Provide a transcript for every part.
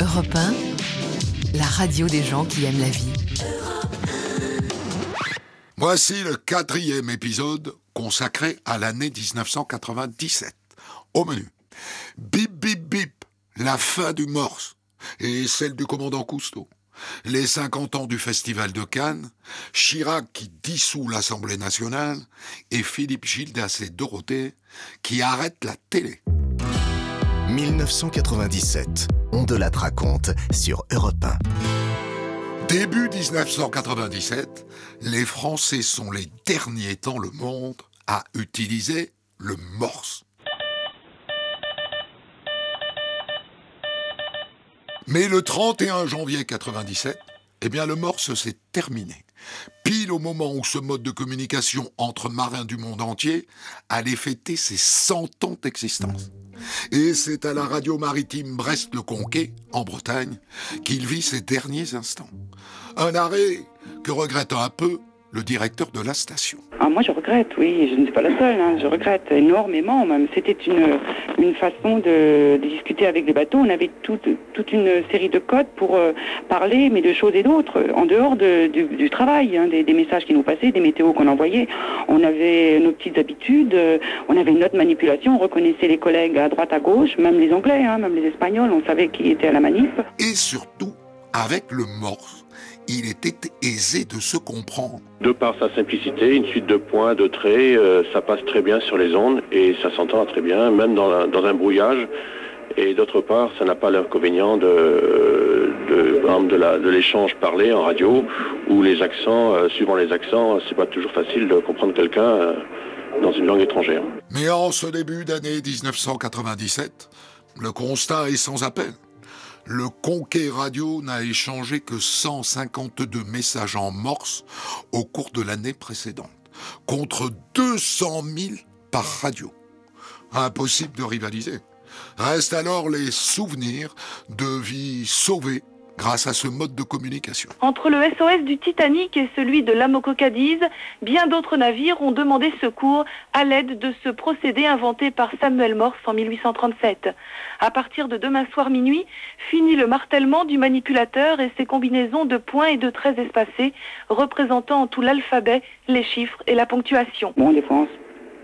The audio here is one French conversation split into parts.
Europe 1, la radio des gens qui aiment la vie. Voici le quatrième épisode consacré à l'année 1997. Au menu, bip bip bip, la fin du morse et celle du commandant Cousteau. Les 50 ans du Festival de Cannes, Chirac qui dissout l'Assemblée nationale et Philippe Gildas et Dorothée qui arrêtent la télé. 1997, on de la raconte sur Europe 1. Début 1997, les Français sont les derniers dans le monde à utiliser le morse. Mais le 31 janvier 97, eh bien le morse s'est terminé. Pile au moment où ce mode de communication entre marins du monde entier allait fêter ses 100 ans d'existence. Et c'est à la radio maritime Brest-le-Conquet, en Bretagne, qu'il vit ses derniers instants. Un arrêt que regrette un peu le directeur de la station. Ah, moi, je regrette, oui, je ne suis pas la seule, hein. je regrette énormément même. C'était une, une façon de, discuter avec les bateaux. On avait toute, toute une série de codes pour euh, parler, mais de choses et d'autres, en dehors du, travail, hein, des, messages qui nous passaient, des météos qu'on envoyait. On avait nos petites habitudes, euh, on avait notre manipulation, on reconnaissait les collègues à droite, à gauche, même les Anglais, hein, même les Espagnols, on savait qui était à la manip. Et surtout, avec le morse il était aisé de se comprendre. De par sa simplicité, une suite de points, de traits, euh, ça passe très bien sur les ondes et ça s'entend très bien, même dans, un brouillage. Et d'autre part, ça n'a pas l'inconvénient de, de, l'échange parlé en radio, où les accents, euh, suivant les accents, c'est pas toujours facile de comprendre quelqu'un euh, dans une langue étrangère. Mais en ce début d'année 1997, le constat est sans appel le Conquet Radio n'a échangé que 152 messages en morse au cours de l'année précédente, contre 200 000 par radio. Impossible de rivaliser. Restent alors les souvenirs de vies sauvées grâce à ce mode de communication. Entre le SOS du Titanic et celui de l'Amoco Cadiz, bien d'autres navires ont demandé secours à l'aide de ce procédé inventé par Samuel Morse en 1837. À partir de demain soir minuit, finit le martèlement du manipulateur et ses combinaisons de points et de traits espacés, représentant tout l'alphabet, les chiffres et la ponctuation. Bon, des fois,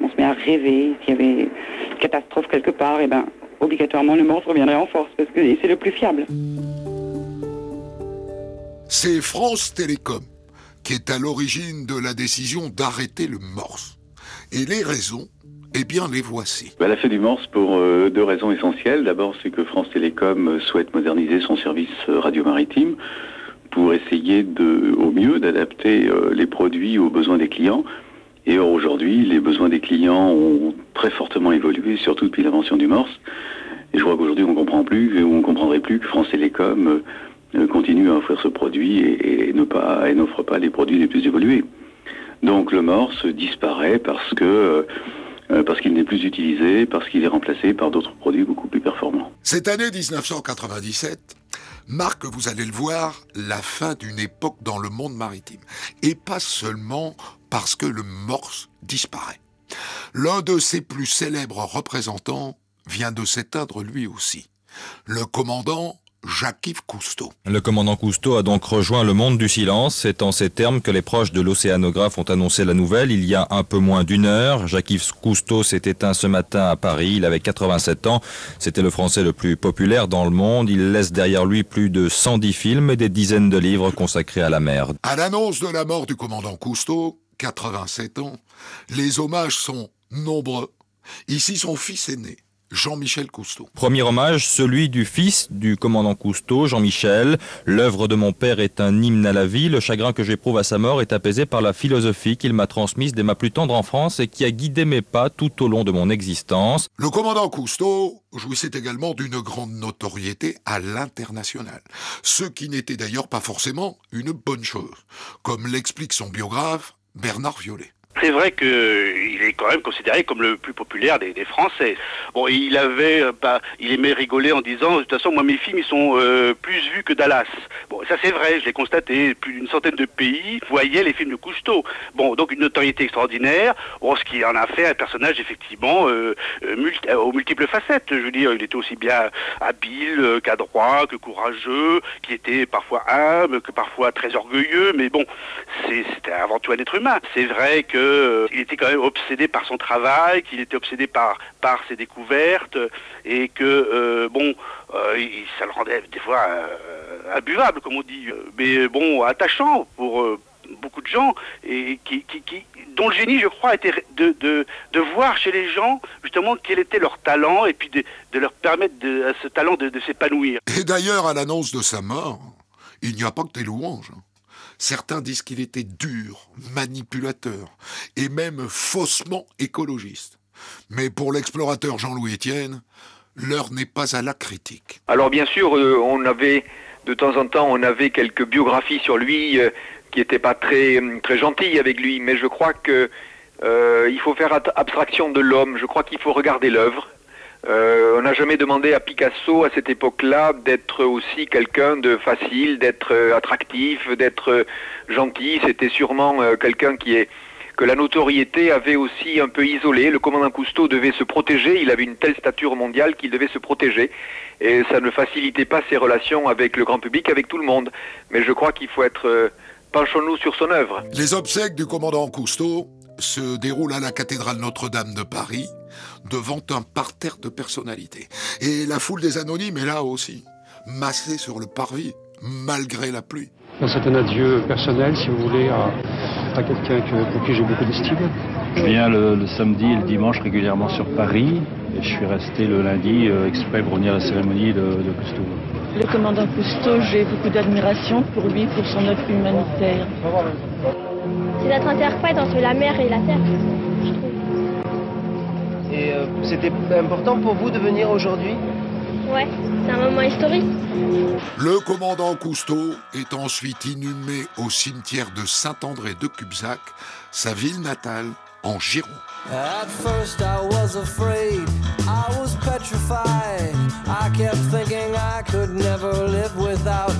on se met à rêver s'il y avait une catastrophe quelque part, et eh ben obligatoirement le Morse reviendrait en force parce que c'est le plus fiable c'est France Télécom qui est à l'origine de la décision d'arrêter le morse. Et les raisons, eh bien, les voici. Elle a fait du morse pour euh, deux raisons essentielles. D'abord, c'est que France Télécom euh, souhaite moderniser son service euh, radio maritime pour essayer de, au mieux d'adapter les produits aux besoins des clients. Et aujourd'hui, les besoins des clients ont très fortement évolué, surtout depuis l'invention du morse. Et je crois qu'aujourd'hui, on comprend plus, ou on comprendrait plus que France Télécom continue à offrir ce produit et, ne pas et n'offre pas les produits les plus évolués. Donc le morse disparaît parce que euh, euh, parce qu'il n'est plus utilisé, parce qu'il est remplacé par d'autres produits beaucoup plus performants. Cette année 1997 marque, vous allez le voir, la fin d'une époque dans le monde maritime. Et pas seulement parce que le morse disparaît. L'un de ses plus célèbres représentants vient de s'éteindre lui aussi. Le commandant Jacques-Yves Cousteau. Le commandant Cousteau a donc rejoint le monde du silence. C'est en ces termes que les proches de l'océanographe ont annoncé la nouvelle il y a un peu moins d'une heure. Jacques-Yves Cousteau s'est éteint ce matin à Paris. Il avait 87 ans. C'était le français le plus populaire dans le monde. Il laisse derrière lui plus de 110 films et des dizaines de livres consacrés à la mer. À l'annonce de la mort du commandant Cousteau, 87 ans, les hommages sont nombreux. Ici son fils aîné, Jean-Michel Cousteau. Premier hommage, celui du fils du commandant Cousteau, Jean-Michel. L'œuvre de mon père est un hymne à la vie. Le chagrin que j'éprouve à sa mort est apaisé par la philosophie qu'il m'a transmise dès ma plus tendre enfance et qui a guidé mes pas tout au long de mon existence. Le commandant Cousteau jouissait également d'une grande notoriété à l'international, ce qui n'était d'ailleurs pas forcément une bonne chose, comme l'explique son biographe Bernard Violet c'est vrai qu'il est quand même considéré comme le plus populaire des, Français. Bon, il avait, euh, il aimait rigoler en disant, de toute façon, moi mes films ils sont euh, plus vus que Dallas. Bon, ça c'est vrai, je l'ai constaté. Plus d'une centaine de pays voyaient les films de Cousteau. Bon, donc une notoriété extraordinaire. Bon, ce qui en a fait un personnage effectivement euh, euh, aux multiples facettes. Je veux dire, il était aussi bien habile qu'adroit, que courageux, qui était parfois humble, que parfois très orgueilleux. Mais bon, c'était avant tout un être humain. C'est vrai qu'il était quand même obsédé par son travail, qu'il était obsédé par, par ses découvertes et que, bon, ça le rendait des fois imbuvable, comme on dit, mais bon, attachant pour euh, beaucoup de gens, et qui, dont le génie, je crois, était de, de, voir chez les gens justement quel était leur talent, et puis de, leur permettre à ce talent de, s'épanouir. Et d'ailleurs, à l'annonce de sa mort, il n'y a pas que des louanges. Certains disent qu'il était dur, manipulateur, et même faussement écologiste. Mais pour l'explorateur Jean-Louis Etienne, l'heure n'est pas à la critique. Alors bien sûr, euh, on avait de temps en temps, on avait quelques biographies sur lui euh, qui n'étaient pas très, très gentilles avec lui, mais je crois que euh, il faut faire abstraction de l'homme. Je crois qu'il faut regarder l'œuvre. Euh, on n'a jamais demandé à Picasso à cette époque-là d'être aussi quelqu'un de facile, d'être attractif, d'être gentil. C'était sûrement quelqu'un qui est que la notoriété avait aussi un peu isolé. Le commandant Cousteau devait se protéger, il avait une telle stature mondiale qu'il devait se protéger. Et ça ne facilitait pas ses relations avec le grand public, avec tout le monde. Mais je crois qu'il faut être... Euh, penchons-nous sur son œuvre. Les obsèques du commandant Cousteau se déroulent à la cathédrale Notre-Dame de Paris, devant un parterre de personnalités. Et la foule des anonymes est là aussi, massée sur le parvis, malgré la pluie. C'est un adieu personnel, si vous voulez, à, à quelqu'un pour qui j'ai beaucoup d'estime. Je viens le, samedi et le dimanche régulièrement sur Paris et je suis resté le lundi euh, exprès pour venir à la cérémonie de, de Cousteau. Le commandant Cousteau, j'ai beaucoup d'admiration pour lui, pour son œuvre humanitaire. C'est notre interprète entre la mer et la terre. Et euh, c'était important pour vous de venir aujourd'hui? Ouais, c'est un moment historique. Le commandant Cousteau est ensuite inhumé au cimetière de Saint-André de Cubzac, sa ville natale, en Gironde. At first I was afraid, I was petrified. I kept thinking I could never live without you by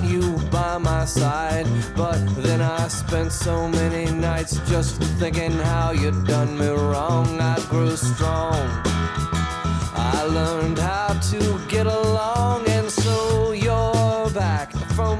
side. But then I spent so many nights just thinking how you'd done me wrong. I grew strong. I learned how to get along, and so you're back from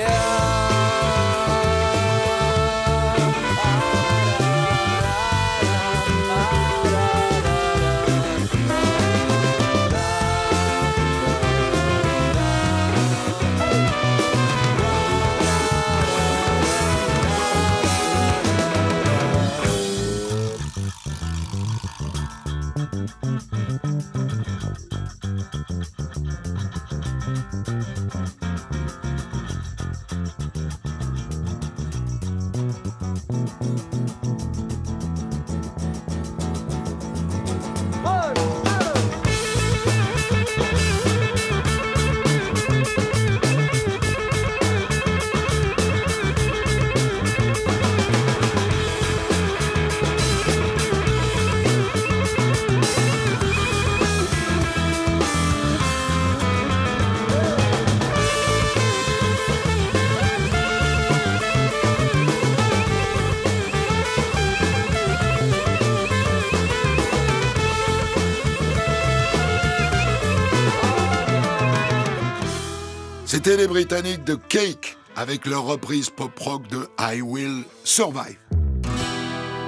C'était les Britanniques de Cake avec leur reprise pop-rock de I Will Survive.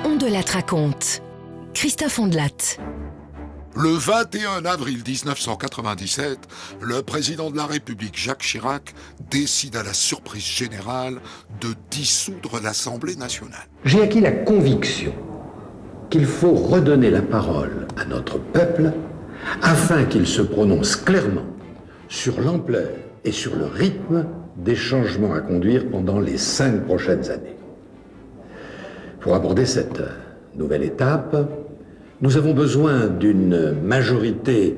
On de la raconte. Christophe Ondelat. Le 21 avril 1997, le président de la République Jacques Chirac décide à la surprise générale de dissoudre l'Assemblée nationale. J'ai acquis la conviction qu'il faut redonner la parole à notre peuple afin qu'il se prononce clairement sur l'ampleur et sur le rythme des changements à conduire pendant les cinq prochaines années. Pour aborder cette nouvelle étape, nous avons besoin d'une majorité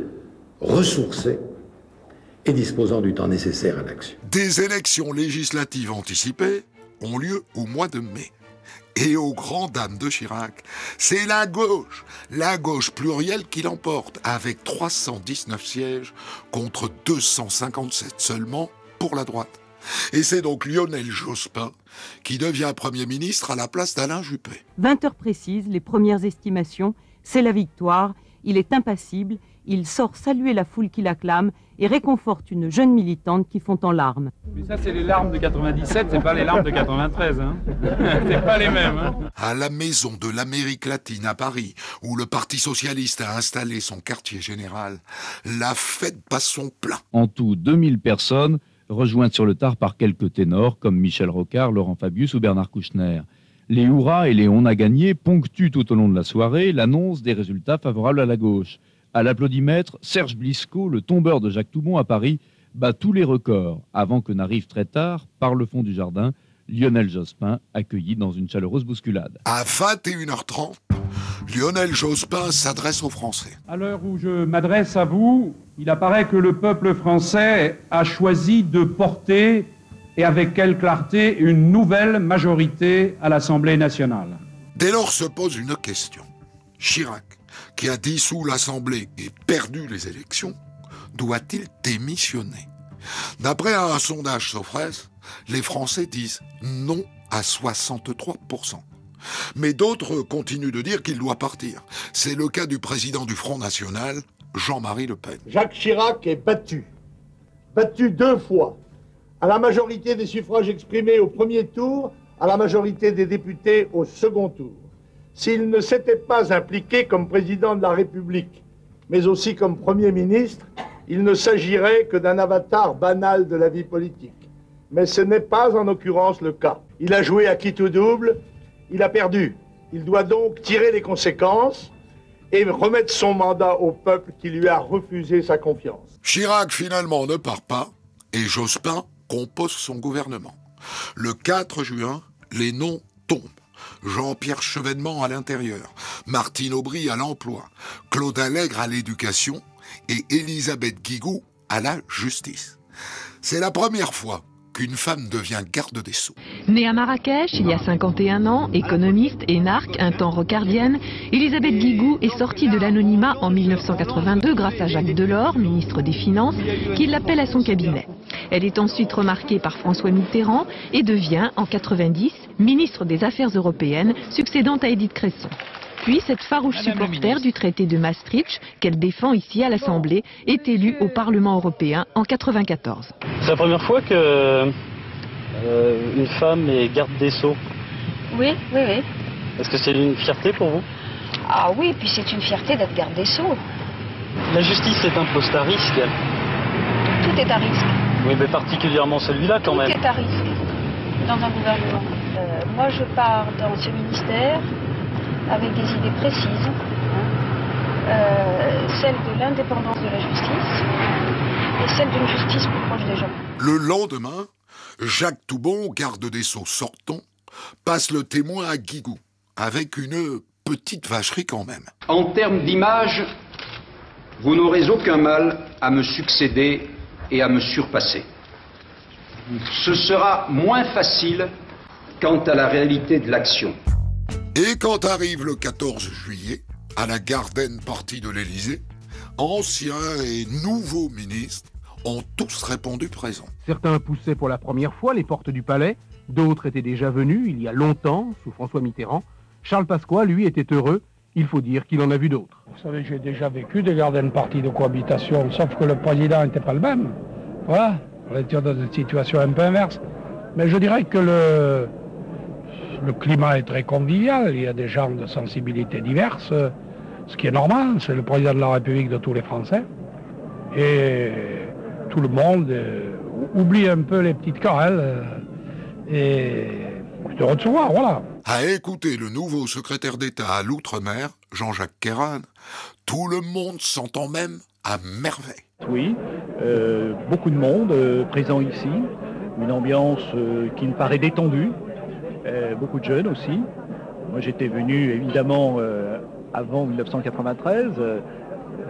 ressourcée et disposant du temps nécessaire à l'action. Des élections législatives anticipées ont lieu au mois de mai. Et aux grandes dames de Chirac, c'est la gauche, la gauche plurielle qui l'emporte, avec 319 sièges contre 257 seulement pour la droite. Et c'est donc Lionel Jospin qui devient Premier ministre à la place d'Alain Juppé. 20 heures précises, les premières estimations, c'est la victoire, il est impassible, il sort saluer la foule qui l'acclame et réconforte une jeune militante qui fond en larmes. Mais ça, c'est les larmes de 97, c'est pas les larmes de 93. Hein. c'est pas les mêmes. Hein. À la maison de l'Amérique latine à Paris, où le Parti socialiste a installé son quartier général, la fête passe son plein. En tout, 2000 personnes, rejointes sur le tard par quelques ténors comme Michel Rocard, Laurent Fabius ou Bernard Kouchner. Les hurrahs et les on a gagné ponctuent tout au long de la soirée l'annonce des résultats favorables à la gauche. À l'applaudimètre, Serge Blisco, le tombeur de Jacques Toubon à Paris, bat tous les records avant que n'arrive très tard, par le fond du jardin, Lionel Jospin, accueilli dans une chaleureuse bousculade. À 21h30, Lionel Jospin s'adresse aux Français. À l'heure où je m'adresse à vous, il apparaît que le peuple français a choisi de porter, et avec quelle clarté, une nouvelle majorité à l'Assemblée nationale. Dès lors se pose une question. Chirac qui a dissous l'Assemblée et perdu les élections, doit-il démissionner? D'après un sondage Sofres, les Français disent non à 63%. Mais d'autres continuent de dire qu'il doit partir. C'est le cas du président du Front National, Jean-Marie Le Pen. Jacques Chirac est battu. Battu deux fois. À la majorité des suffrages exprimés au premier tour, à la majorité des députés au second tour. S'il ne s'était pas impliqué comme président de la République, mais aussi comme Premier ministre, il ne s'agirait que d'un avatar banal de la vie politique. Mais ce n'est pas en l'occurrence le cas. Il a joué à quitte ou double, il a perdu. Il doit donc tirer les conséquences et remettre son mandat au peuple qui lui a refusé sa confiance. Chirac finalement ne part pas et Jospin compose son gouvernement. Le 4 juin, les noms tombent. Jean-Pierre Chevènement à l'intérieur, Martine Aubry à l'emploi, Claude Allègre à l'éducation et Elisabeth Guigou à la justice. C'est la première fois qu'une femme devient garde des Sceaux. Née à Marrakech il y a 51 ans, économiste, énarque, un temps rocardienne, Elisabeth Guigou est sortie de l'anonymat en 1982 grâce à Jacques Delors, ministre des Finances, qui l'appelle à son cabinet. Elle est ensuite remarquée par François Mitterrand et devient, en 90, ministre des Affaires européennes, succédant à Edith Cresson. Puis, cette farouche supporter du traité de Maastricht, qu'elle défend ici à l'Assemblée, est élue au Parlement européen en 94. C'est la première fois que euh, une femme est garde des Sceaux. Oui, oui, oui. Est-ce que c'est une fierté pour vous? Ah oui, puis c'est une fierté d'être garde des Sceaux. La justice est un poste à risque. Tout est à risque. Oui, mais particulièrement celui-là quand même. Tout est à risque dans un gouvernement. Euh, moi, je pars dans ce ministère avec des idées précises, hein. euh, celle de l'indépendance de la justice et celle d'une justice plus proche des gens. Le lendemain, Jacques Toubon, garde des Sceaux sortant, passe le témoin à Guigou, avec une petite vacherie quand même. En termes d'image, vous n'aurez aucun mal à me succéder et à me surpasser. Ce sera moins facile quant à la réalité de l'action. Et quand arrive le 14 juillet, à la Garden partie de l'Élysée, anciens et nouveaux ministres ont tous répondu présents. Certains poussaient pour la première fois les portes du palais, d'autres étaient déjà venus il y a longtemps, sous François Mitterrand. Charles Pasqua, lui, était heureux. Il faut dire qu'il en a vu d'autres. Vous savez, j'ai déjà vécu des garden parties de cohabitation, sauf que le président n'était pas le même. Voilà, on était dans une situation un peu inverse. Mais je dirais que le, le climat est très convivial. Il y a des gens de sensibilités diverses, ce qui est normal. C'est le président de la République de tous les Français. Et tout le monde euh, oublie un peu les petites querelles. euh, et te recevoir, voilà. À écouter le nouveau secrétaire d'État à l'outre-mer, Jean-Jacques Kéran, tout le monde s'entend même à merveille. Oui, euh, beaucoup de monde euh, présent ici, une ambiance euh, qui me paraît détendue, euh, beaucoup de jeunes aussi. Moi j'étais venu évidemment euh, avant 1993, euh,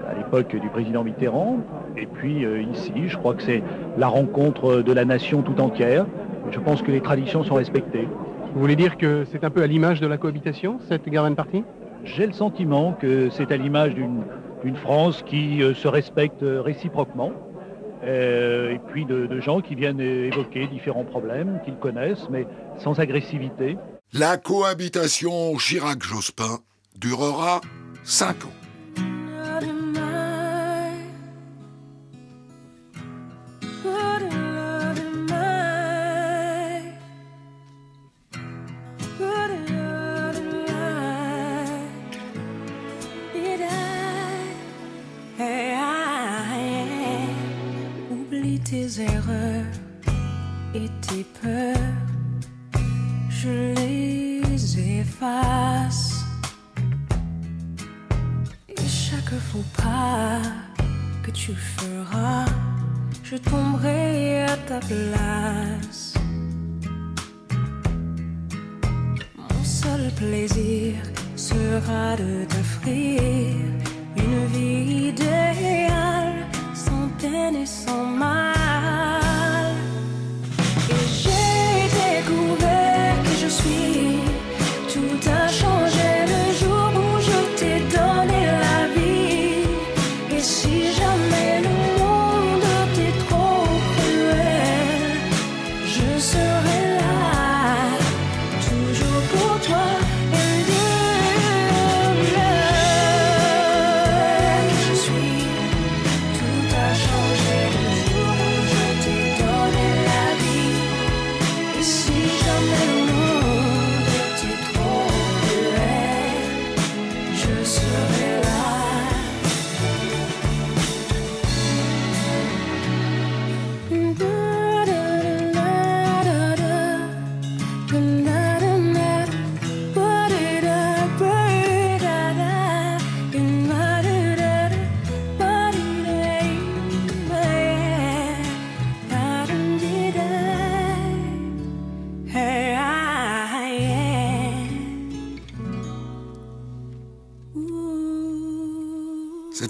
à l'époque du président Mitterrand, et puis euh, ici je crois que c'est la rencontre de la nation tout entière. Je pense que les traditions sont respectées. Vous voulez dire que c'est un peu à l'image de la cohabitation, cette Garden Party? J'ai le sentiment que c'est à l'image d'une France qui euh, se respecte euh, réciproquement, euh, et puis de, gens qui viennent évoquer différents problèmes qu'ils connaissent, mais sans agressivité. La cohabitation Chirac-Jospin durera cinq ans.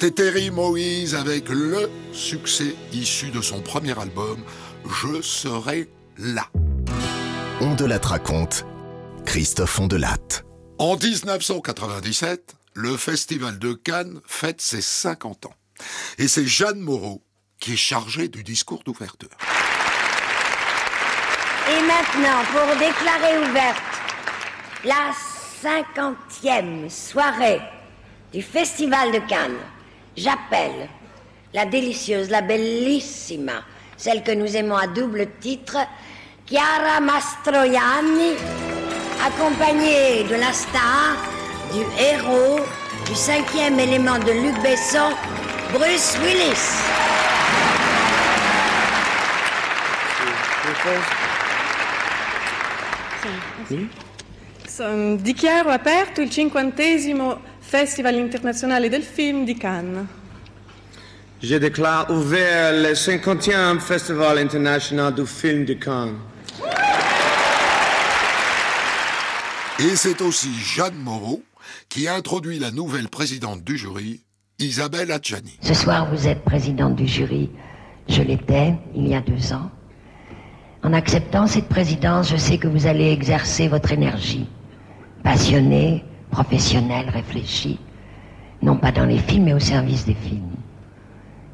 C'était Terry Moïse avec le succès issu de son premier album Je serai là. On de la raconte, Christophe Ondelatte. En 1997, le Festival de Cannes fête ses 50 ans. Et c'est Jeanne Moreau qui est chargée du discours d'ouverture. Et maintenant, pour déclarer ouverte la cinquantième soirée du Festival de Cannes, j'appelle la délicieuse, la bellissima, celle que nous aimons à double titre, Chiara Mastroianni, accompagnée de la star, du héros, du cinquième élément de Luc Besson, Bruce Willis. Son- Dichiaro aperto il cinquantesimo Festival internazionale del film di Cannes. Je déclare ouvert le 50e Festival international du film de Cannes. Et c'est aussi Jeanne Moreau qui introduit la nouvelle présidente du jury, Isabelle Adjani. Ce soir, vous êtes présidente du jury. Je l'étais il y a deux ans. En acceptant cette présidence, je sais que vous allez exercer votre énergie, passionnée, professionnelle, réfléchie, non pas dans les films, mais au service des films.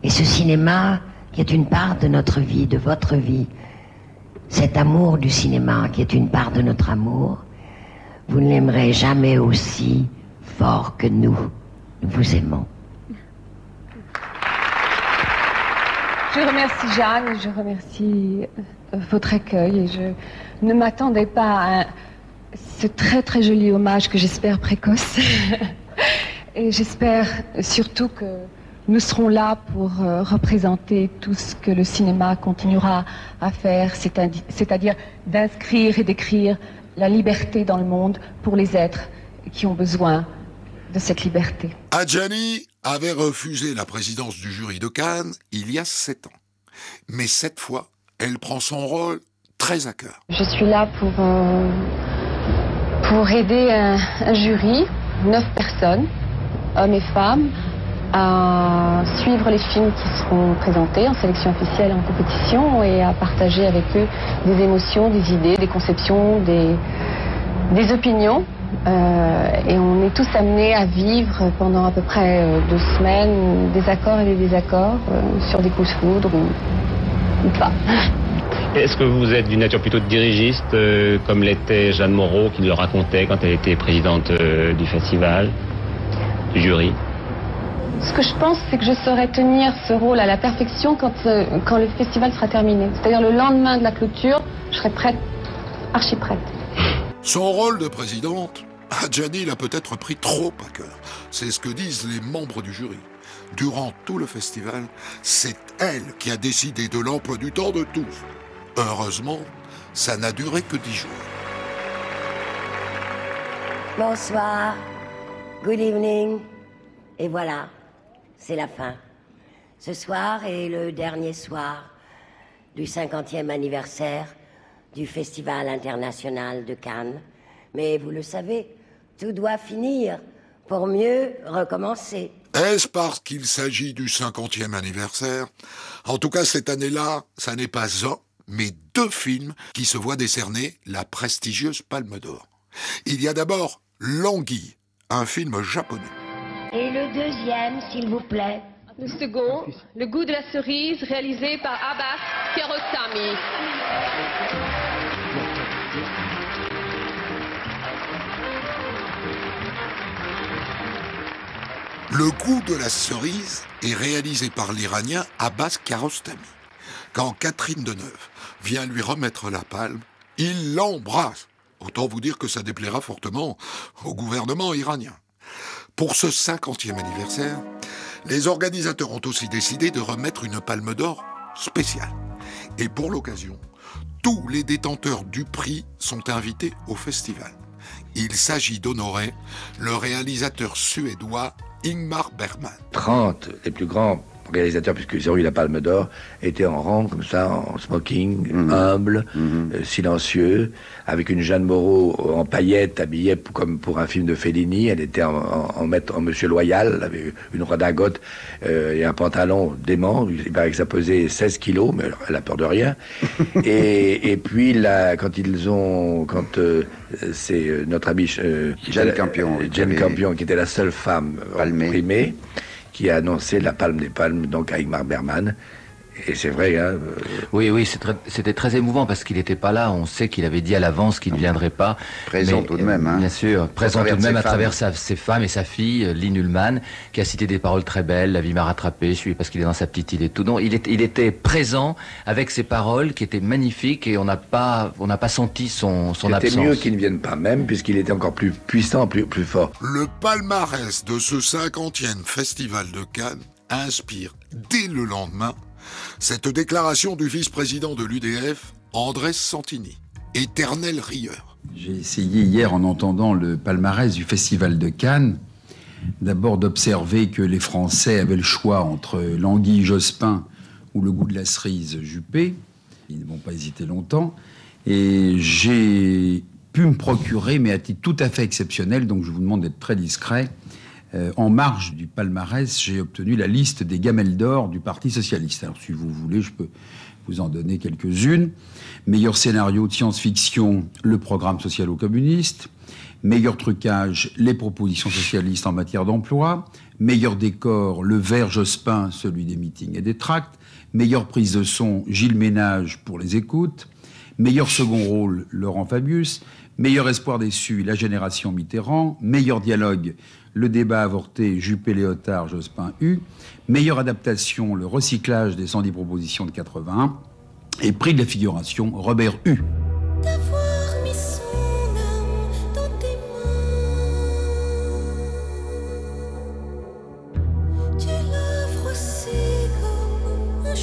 Et ce cinéma, qui est une part de notre vie, de votre vie, cet amour du cinéma, qui est une part de notre amour, vous ne l'aimerez jamais aussi fort que nous. Vous aimons. Je remercie Jeanne, je remercie euh, votre accueil et je ne m'attendais pas à ce très très joli hommage que j'espère précoce. et j'espère surtout que nous serons là pour euh, représenter tout ce que le cinéma continuera à faire, c'est-à-di- c'est-à-dire d'inscrire et d'écrire la liberté dans le monde pour les êtres qui ont besoin de cette liberté. Adjani avait refusé la présidence du jury de Cannes il y a sept ans. Mais cette fois, elle prend son rôle très à cœur. Je suis là pour, euh, pour aider un, jury, neuf personnes, hommes et femmes, à suivre les films qui seront présentés en sélection officielle et en compétition et à partager avec eux des émotions, des idées, des conceptions, des, des opinions. Euh, et on est tous amenés à vivre pendant à peu près euh, deux semaines des accords et des désaccords euh, sur des coups de foudre ou, ou pas. Est-ce que vous êtes d'une nature plutôt dirigiste, euh, comme l'était Jeanne Moreau, qui le racontait quand elle était présidente euh, du festival, du jury? Ce que je pense, c'est que je saurais tenir ce rôle à la perfection quand, euh, quand le festival sera terminé. C'est-à-dire le lendemain de la clôture, je serai prête, archi prête. Son rôle de présidente, Adjani l'a peut-être pris trop à cœur. C'est ce que disent les membres du jury. Durant tout le festival, c'est elle qui a décidé de l'emploi du temps de tous. Heureusement, ça n'a duré que dix jours. Bonsoir, good evening. Et voilà, c'est la fin. Ce soir est le dernier soir du 50e anniversaire du Festival international de Cannes. Mais vous le savez, tout doit finir pour mieux recommencer. Est-ce parce qu'il s'agit du 50e anniversaire? En tout cas, cette année-là, ça n'est pas un, mais deux films qui se voient décerner la prestigieuse Palme d'Or. Il y a d'abord L'Anguille, un film japonais. Et le deuxième, s'il vous plaît. Le second, Le goût de la cerise, réalisé par Abbas Kiarostami. Le goût de la cerise est réalisé par l'Iranien Abbas Kiarostami. Quand Catherine Deneuve vient lui remettre la palme, il l'embrasse. Autant vous dire que ça déplaira fortement au gouvernement iranien. Pour ce 50e anniversaire, les organisateurs ont aussi décidé de remettre une palme d'or spéciale. Et pour l'occasion, tous les détenteurs du prix sont invités au festival. Il s'agit d'honorer le réalisateur suédois Ingmar Bergman. 30 les plus grands réalisateurs, puisqu'ils ont eu la Palme d'Or, étaient en rang comme ça, en smoking, humble, euh, silencieux, avec une Jeanne Moreau en paillettes, habillée pour- comme pour un film de Fellini. Elle était en, en, en maître- en Monsieur Loyal, elle avait une redingote euh, et un pantalon dément. Il paraît que ça pesait 16 kilos, mais elle a peur de rien. et, et puis là, quand ils ont, quand euh, c'est euh, notre ami Jane Campion, avait- Campion, qui était la seule femme primée, qui a annoncé la Palme des Palmes donc à Ingmar Bergman. Et c'est vrai, hein, euh, Oui, oui, très- c'était très émouvant parce qu'il n'était pas là. On sait qu'il avait dit à l'avance qu'il ne viendrait pas. Présent Mais, tout de même, hein. Bien sûr, présent tout de même ses à travers sa- ses femmes et sa fille, euh, Lynn Ullmann, qui a cité des paroles très belles. La vie m'a rattrapé, je suis parce qu'il est dans sa petite île et tout. Non, il, est- il était présent avec ces paroles qui étaient magnifiques et on n'a pas, on n'a pas senti son, son c'était absence. mieux qu'il ne vienne pas même, puisqu'il était encore plus puissant, plus, plus fort. Le palmarès de ce 50e festival de Cannes inspire dès le lendemain cette déclaration du vice-président de l'UDF, Andrés Santini, éternel rieur. J'ai essayé hier, en entendant le palmarès du Festival de Cannes, d'abord d'observer que les Français avaient le choix entre l'anguille Jospin ou le goût de la cerise Juppé. Ils ne vont pas hésiter longtemps. Et j'ai pu me procurer, mais à titre tout à fait exceptionnel, donc je vous demande d'être très discret, euh, en marge du palmarès, j'ai obtenu la liste des gamelles d'or du Parti socialiste. Alors, si vous voulez, je peux vous en donner quelques-unes. Meilleur scénario de science-fiction, le programme social-communiste. Meilleur trucage, les propositions socialistes en matière d'emploi. Meilleur décor, le vert Jospin, celui des meetings et des tracts. Meilleure prise de son, Gilles Ménage pour les écoutes. Meilleur second rôle, Laurent Fabius. Meilleur espoir déçu, la génération Mitterrand. Meilleur dialogue, le débat avorté, Juppé Léotard, Jospin U. Meilleure adaptation, le recyclage des 110 propositions de 81. Et prix de la figuration, Robert mains, tu comme un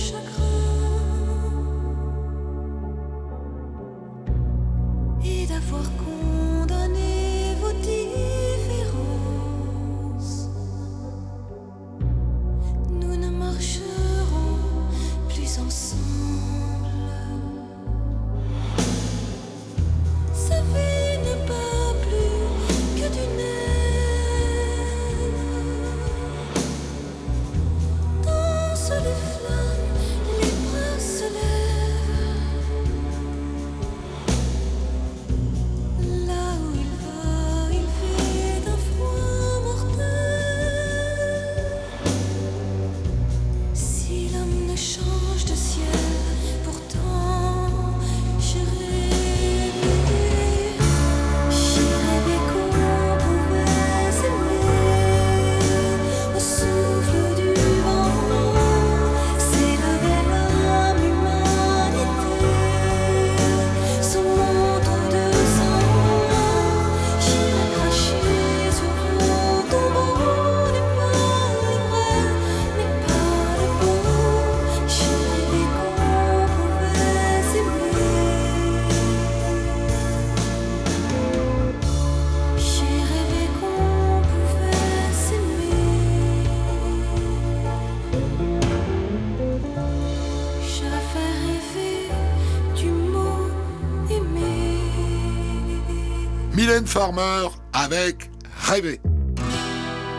Farmer avec Rêver.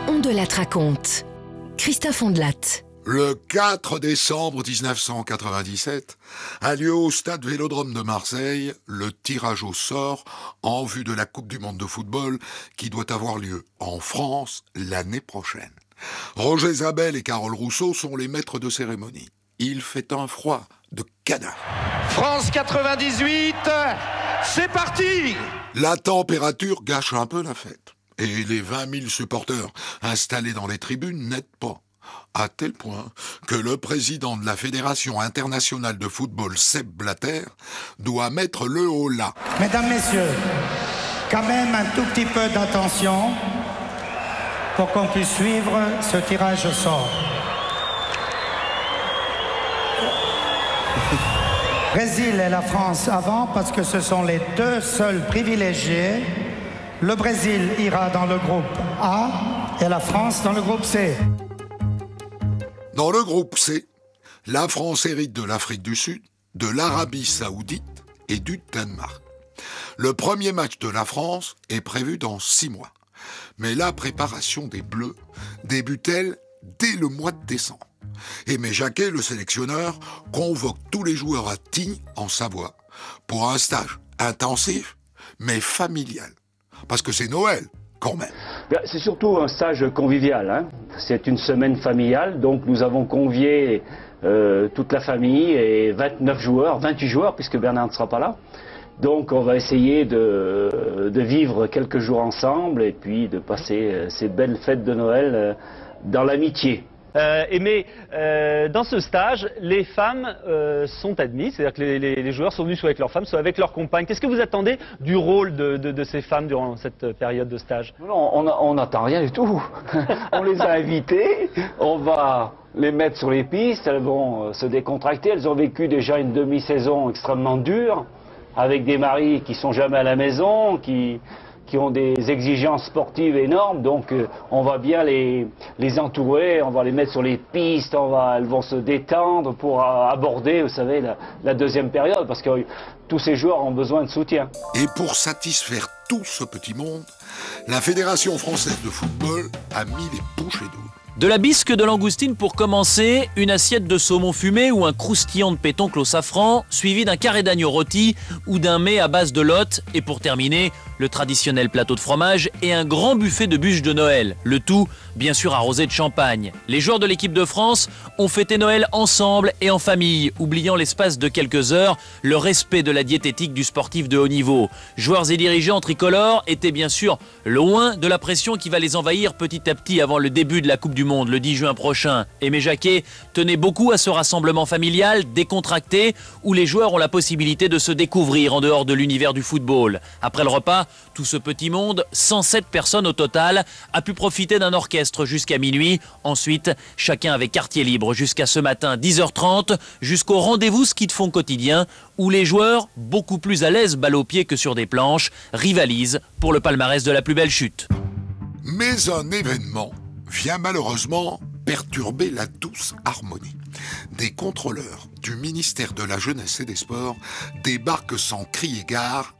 On de la raconte. Christophe Ondelat. Le 4 décembre 1997 a lieu au stade Vélodrome de Marseille le tirage au sort en vue de la Coupe du Monde de football qui doit avoir lieu en France l'année prochaine. Roger Zabel et Carole Rousseau sont les maîtres de cérémonie. Il fait un froid de cadavre. France 98, c'est parti La température gâche un peu la fête. Et les 20 000 supporters installés dans les tribunes n'aident pas. À tel point que le président de la Fédération internationale de football, Seb Blatter, doit mettre le haut là. Mesdames, Messieurs, quand même un tout petit peu d'attention pour qu'on puisse suivre ce tirage au sort. Brésil et la France avant parce que ce sont les deux seuls privilégiés. Le Brésil ira dans le groupe A et la France dans le groupe C. Dans le groupe C, la France hérite de l'Afrique du Sud, de l'Arabie saoudite et du Danemark. Le premier match de la France est prévu dans six mois. Mais la préparation des Bleus débute-t-elle dès le mois de décembre? Aimé Jacquet, le sélectionneur, convoque tous les joueurs à Tignes, en Savoie, pour un stage intensif, mais familial. Parce que c'est Noël, quand même. C'est surtout un stage convivial. hein. C'est une semaine familiale, donc nous avons convié euh, toute la famille et 29 joueurs, 28 joueurs, puisque Bernard ne sera pas là. Donc on va essayer de, de vivre quelques jours ensemble et puis de passer euh, ces belles fêtes de Noël euh, dans l'amitié. Euh, et mais euh, dans ce stage, les femmes euh, sont admises, c'est-à-dire que les, joueurs sont venus soit avec leurs femmes, soit avec leurs compagnes. Qu'est-ce que vous attendez du rôle de, ces femmes durant cette période de stage? On n'attend rien du tout. on les a invitées, on va les mettre sur les pistes, elles vont se décontracter. Elles ont vécu déjà une demi-saison extrêmement dure, avec des maris qui sont jamais à la maison, qui, qui ont des exigences sportives énormes. Donc euh, on va bien les, les entourer, on va les mettre sur les pistes, on va, elles vont se détendre pour aborder, vous savez, la, la deuxième période, parce que euh, tous ces joueurs ont besoin de soutien. Et pour satisfaire tout ce petit monde, la Fédération française de football a mis les bouchées doubles. De la bisque de langoustine pour commencer, une assiette de saumon fumé ou un croustillant de pétoncle au safran, suivi d'un carré d'agneau rôti ou d'un mets à base de lotte, et pour terminer, le traditionnel plateau de fromage et un grand buffet de bûches de Noël. Le tout, bien sûr, arrosé de champagne. Les joueurs de l'équipe de France ont fêté Noël ensemble et en famille, oubliant l'espace de quelques heures le respect de la diététique du sportif de haut niveau. Joueurs et dirigeants tricolores étaient bien sûr loin de la pression qui va les envahir petit à petit avant le début de la Coupe du Monde le 10 juin prochain. Aimé Jacquet tenait beaucoup à ce rassemblement familial, décontracté, où les joueurs ont la possibilité de se découvrir en dehors de l'univers du football. Après le repas, tout ce petit monde, 107 personnes au total, a pu profiter d'un orchestre jusqu'à minuit. Ensuite, chacun avait quartier libre jusqu'à ce matin 10h30, jusqu'au rendez-vous ski de fond quotidien, où les joueurs, beaucoup plus à l'aise balle au pied que sur des planches, rivalisent pour le palmarès de la plus belle chute. Mais un événement vient malheureusement perturber la douce harmonie. Des contrôleurs du ministère de la Jeunesse et des Sports débarquent sans cri égard à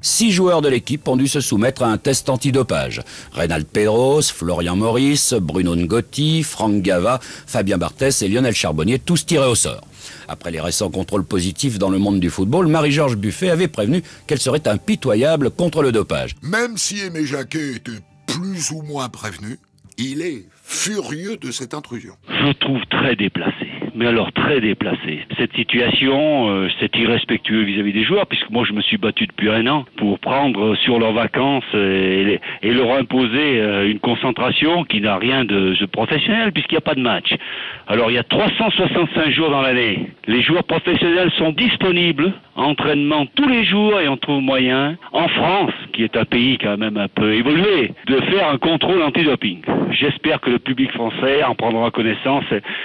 Six joueurs de l'équipe ont dû se soumettre à un test antidopage. Reynald Pedros, Florian Maurice, Bruno Ngotti, Franck Gava, Fabien Barthès et Lionel Charbonnier, tous tirés au sort. Après les récents contrôles positifs dans le monde du football, Marie-Georges Buffet avait prévenu qu'elle serait impitoyable contre le dopage. Même si Aimé Jacquet était plus ou moins prévenu, il est furieux de cette intrusion. Je trouve très déplacé. Mais alors très déplacé. Cette situation, euh, c'est irrespectueux vis-à-vis des joueurs, puisque moi je me suis battu depuis un an pour prendre sur leurs vacances et, leur imposer euh, une concentration qui n'a rien de, de professionnel, puisqu'il n'y a pas de match. Alors il y a 365 jours dans l'année. Les joueurs professionnels sont disponibles, entraînement tous les jours et on trouve moyen, en France, qui est un pays quand même un peu évolué, de faire un contrôle antidoping. J'espère que le public français en prendra connaissance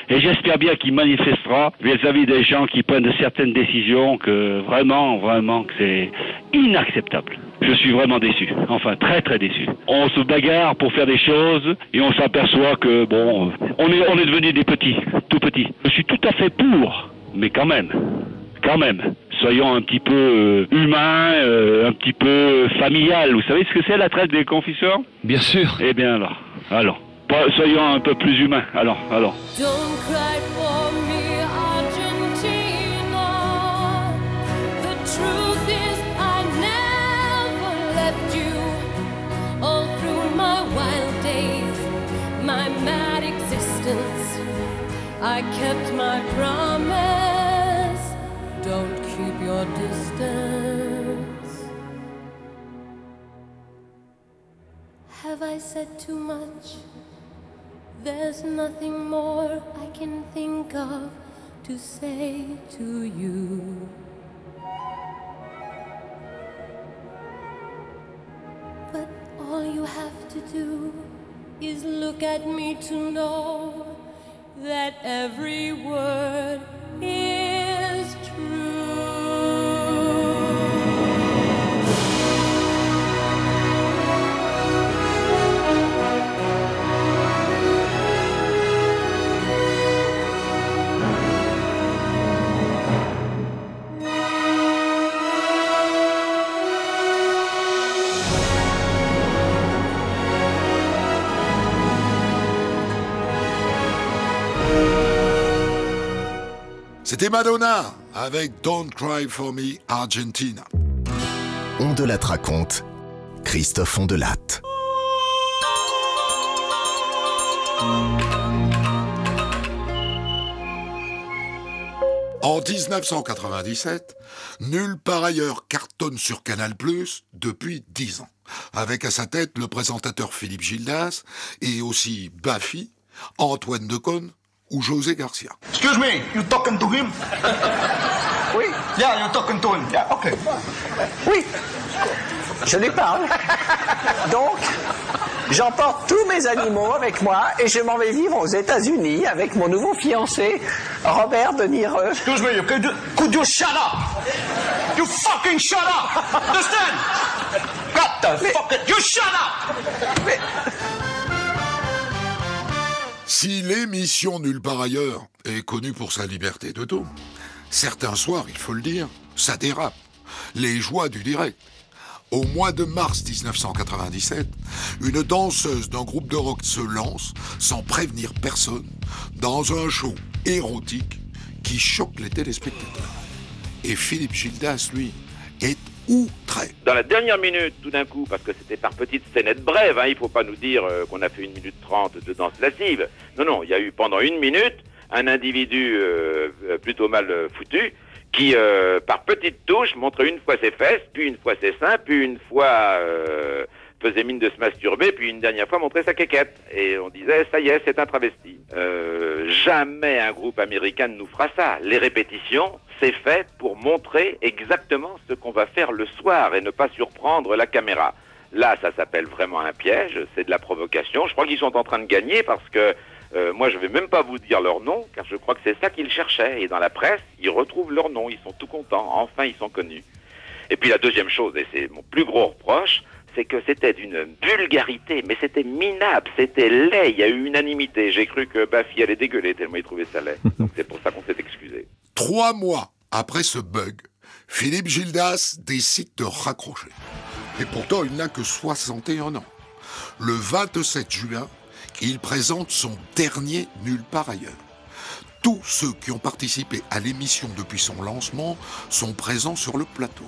et, j'espère bien qu'il manifestera vis-à-vis des gens qui prennent certaines décisions que vraiment, vraiment, que c'est inacceptable. Je suis vraiment déçu. Enfin, très très déçu. On se bagarre pour faire des choses et on s'aperçoit que, bon, on est, on est devenu des petits, tout petits. Je suis tout à fait pour, mais quand même, quand même, soyons un petit peu euh, humains, euh, un petit peu familial. Vous savez ce que c'est la traite des confiseurs Bien sûr. Eh bien alors, alors, pas- soyons un peu plus humains. Alors, alors. Don't cry for me, Argentina. The truth is, I never left you. All through my wild days, my mad existence, I kept my promise. Don't keep your distance. Have I said too much? There's nothing more I can think of to say to you. But all you have to do is look at me to know that every word is true. C'était Madonna avec Don't Cry for Me Argentina. On de la raconte. Christophe Ondelatte. En 1997, nul par ailleurs cartonne sur Canal Plus depuis 10 ans, avec à sa tête le présentateur Philippe Gildas et aussi Baffy, Antoine Decaune ou José Garcia. Excuse me, you talking to him? Oui. Yeah, you're talking to him. Yeah, okay. Oui, je lui parle. Donc, j'emporte tous mes animaux avec moi et je m'en vais vivre aux États-Unis avec mon nouveau fiancé, Robert De Niro. Excuse me, you could, you, could you shut up? You fucking shut up! Understand? What the fuck? You shut up! Si l'émission Nulle part ailleurs est connue pour sa liberté de ton, certains soirs, il faut le dire, ça dérape. Les joies du direct. Au mois de mars 1997, une danseuse d'un groupe de rock se lance, sans prévenir personne, dans un show érotique qui choque les téléspectateurs. Et Philippe Gildas, lui, Dans la dernière minute, tout d'un coup, parce que c'était par petites scénettes brèves, hein, il faut pas nous dire euh, qu'on a fait une minute trente de danse lascive. Non, non, il y a eu pendant une minute un individu euh, plutôt mal euh, foutu qui, euh, par petites touches, montre une fois ses fesses, puis une fois ses seins, puis une fois euh, faisait mine de se masturber, puis une dernière fois montrer sa quéquette. Et on disait, ça y est, c'est un travesti. Euh, jamais un groupe américain ne nous fera ça. Les répétitions, c'est fait pour montrer exactement ce qu'on va faire le soir et ne pas surprendre la caméra. Là, ça s'appelle vraiment un piège, c'est de la provocation. Je crois qu'ils sont en train de gagner parce que euh, moi, je vais même pas vous dire leur nom, car je crois que c'est ça qu'ils cherchaient. Et dans la presse, ils retrouvent leur nom, ils sont tout contents. Enfin, ils sont connus. Et puis la deuxième chose, et c'est mon plus gros reproche, c'est que c'était d'une vulgarité, mais c'était minable, c'était laid, il y a eu unanimité. J'ai cru que Baffy allait dégueuler tellement il trouvait ça laid. Donc c'est pour ça qu'on s'est excusé. Trois mois après ce bug, Philippe Gildas décide de raccrocher. Et pourtant, il n'a que 61 ans. Le 27 juin, il présente son dernier Nulle part ailleurs. Tous ceux qui ont participé à l'émission depuis son lancement sont présents sur le plateau.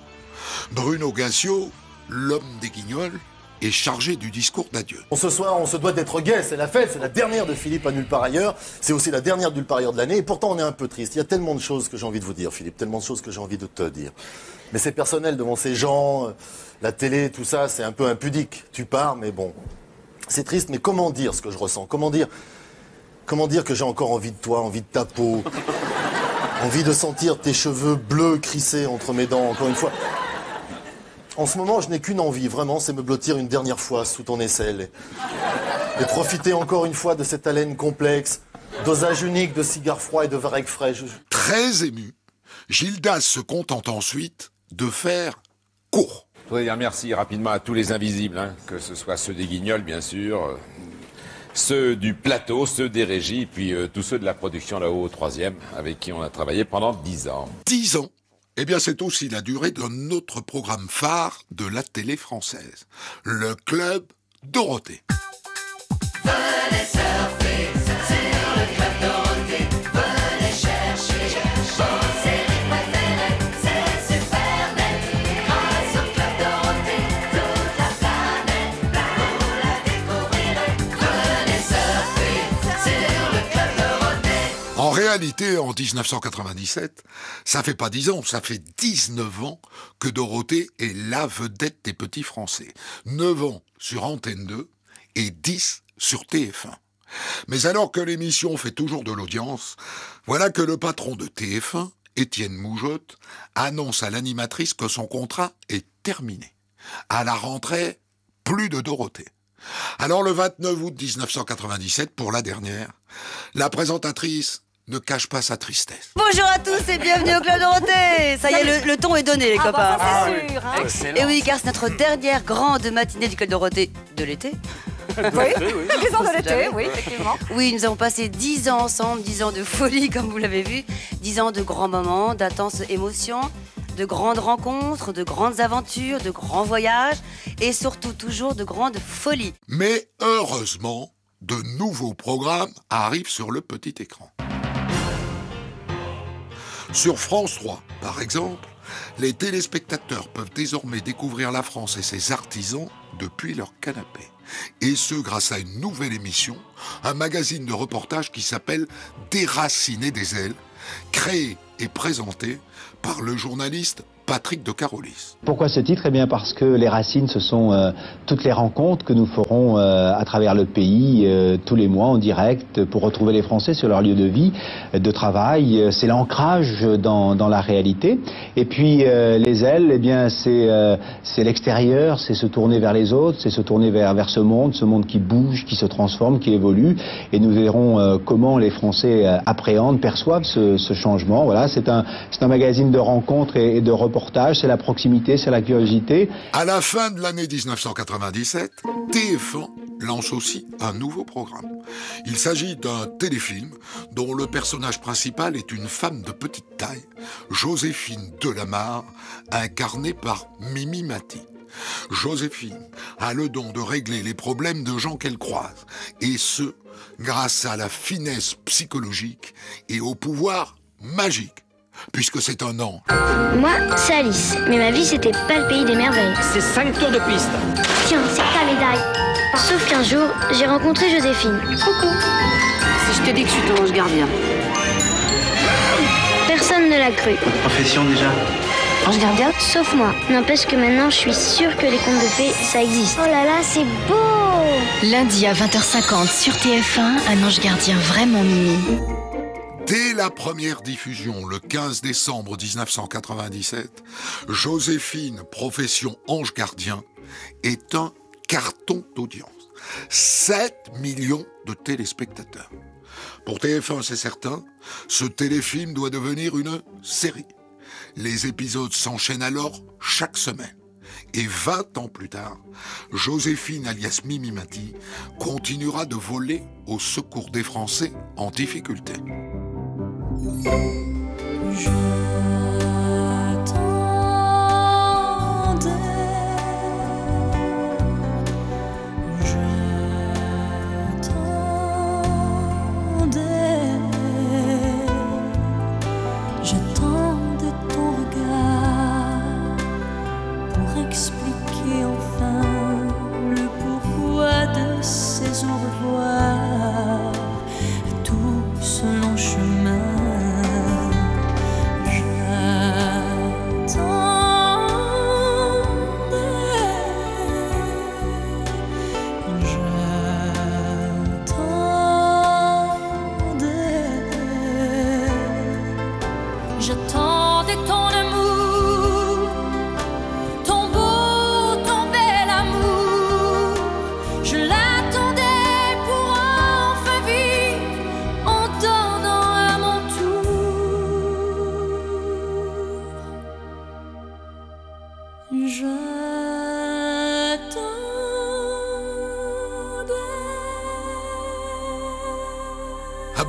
Bruno Gassio, l'homme des guignols, est chargé du discours d'adieu. Ce soir, on se doit d'être gai, c'est la fête, c'est la dernière de Philippe à nulle part ailleurs, c'est aussi la dernière de nulle part ailleurs de l'année, et pourtant on est un peu triste. Il y a tellement de choses que j'ai envie de vous dire, Philippe, tellement de choses que j'ai envie de te dire. Mais c'est personnel devant ces gens, euh, la télé, tout ça, c'est un peu impudique. Tu pars, mais bon, c'est triste, mais comment dire ce que je ressens? Comment dire, comment dire que j'ai encore envie de toi, envie de ta peau, envie de sentir tes cheveux bleus crissés entre mes dents, encore une fois. En ce moment, je n'ai qu'une envie, vraiment, c'est me blottir une dernière fois sous ton aisselle. Et, et profiter encore une fois de cette haleine complexe, dosage unique de cigares froids et de varech frais. Je- Très ému, Gildas se contente ensuite de faire court. Je voudrais dire merci rapidement à tous les invisibles, hein, que ce soit ceux des guignols, bien sûr, euh, ceux du plateau, ceux des régies, puis euh, tous ceux de la production là-haut au troisième, avec qui on a travaillé pendant dix ans. 10 ans. Eh bien, c'est aussi la durée d'un autre programme phare de la télé française, le Club Dorothée. Réalité, en 1997, ça fait pas 10 ans, ça fait 19 ans que Dorothée est la vedette des petits Français. 9 ans sur Antenne 2 et 10 sur TF1. Mais alors que l'émission fait toujours de l'audience, voilà que le patron de TF1, Étienne Moujotte, annonce à l'animatrice que son contrat est terminé. À la rentrée, plus de Dorothée. Alors le 29 août 1997, pour la dernière, la présentatrice ne cache pas sa tristesse. Bonjour à tous et bienvenue au Club Dorothée Ça y est, le, le ton est donné les Ah copains. bah, ça, c'est Ah sûr, hein. Excellent. Et oui, car c'est notre dernière grande matinée du Club Dorothée de l'été. Oui, les ans de l'été, oui, effectivement. Oui, nous avons passé 10 ans ensemble, 10 ans de folie comme vous l'avez vu, 10 ans de grands moments, d'intenses émotions, de grandes rencontres, de grandes aventures, de grands voyages et surtout toujours de grandes folies. Mais heureusement, de nouveaux programmes arrivent sur le petit écran. Sur France 3, par exemple, les téléspectateurs peuvent désormais découvrir la France et ses artisans depuis leur canapé. Et ce, grâce à une nouvelle émission, un magazine de reportage qui s'appelle Déraciner des ailes, créé et présenté par le journaliste Patrick de Carolis. Pourquoi ce titre? Eh bien parce que les racines, ce sont euh, toutes les rencontres que nous ferons euh, à travers le pays euh, tous les mois en direct pour retrouver les Français sur leur lieu de vie, de travail. C'est l'ancrage dans, la réalité. Et puis les ailes, eh bien c'est l'extérieur, c'est se tourner vers les autres, c'est se tourner vers, ce monde, ce monde qui bouge, qui se transforme, qui évolue. Et nous verrons comment les Français appréhendent, perçoivent ce, changement. Voilà, c'est un, magazine de rencontres et de reportages. C'est la proximité, c'est la curiosité. À la fin de l'année 1997, TF1 lance aussi un nouveau programme. Il s'agit d'un téléfilm dont le personnage principal est une femme de petite taille, Joséphine Delamarre, incarnée par Mimi Mati. Joséphine a le don de régler les problèmes de gens qu'elle croise, et ce, grâce à la finesse psychologique et au pouvoir magique, puisque c'est un an. Moi, c'est Alice, mais ma vie, c'était pas le pays des merveilles. C'est 5 tours de piste. Tiens, c'est ta médaille. Sauf qu'un jour, j'ai rencontré Joséphine. Coucou. Si je te dis que je suis ton ange gardien. Personne ne l'a cru. Profession déjà Ange gardien Sauf moi. N'empêche que maintenant, je suis sûre que les contes de fées, ça existe. Oh là là, c'est beau Lundi à 20h50 sur TF1, un ange gardien vraiment mimi. Dès la première diffusion, le 15 décembre 1997, Joséphine, profession ange gardien, est un carton d'audience. 7 millions de téléspectateurs. Pour TF1, c'est certain, ce téléfilm doit devenir une série. Les épisodes s'enchaînent alors chaque semaine. Et 20 ans plus tard, Joséphine alias Mimi Mati continuera de voler au secours des Français en difficulté. J'attendais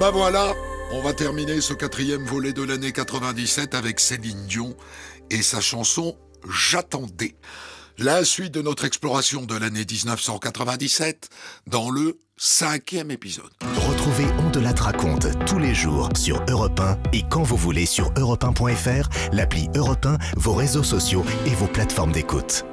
Bah voilà, on va terminer ce quatrième volet de l'année 97 avec Céline Dion et sa chanson J'attendais. La suite de notre exploration de l'année 1997 dans le cinquième épisode. Retrouvez On de la raconte tous les jours sur Europe 1 et quand vous voulez sur europe1.fr, l'appli Europe 1, vos réseaux sociaux et vos plateformes d'écoute.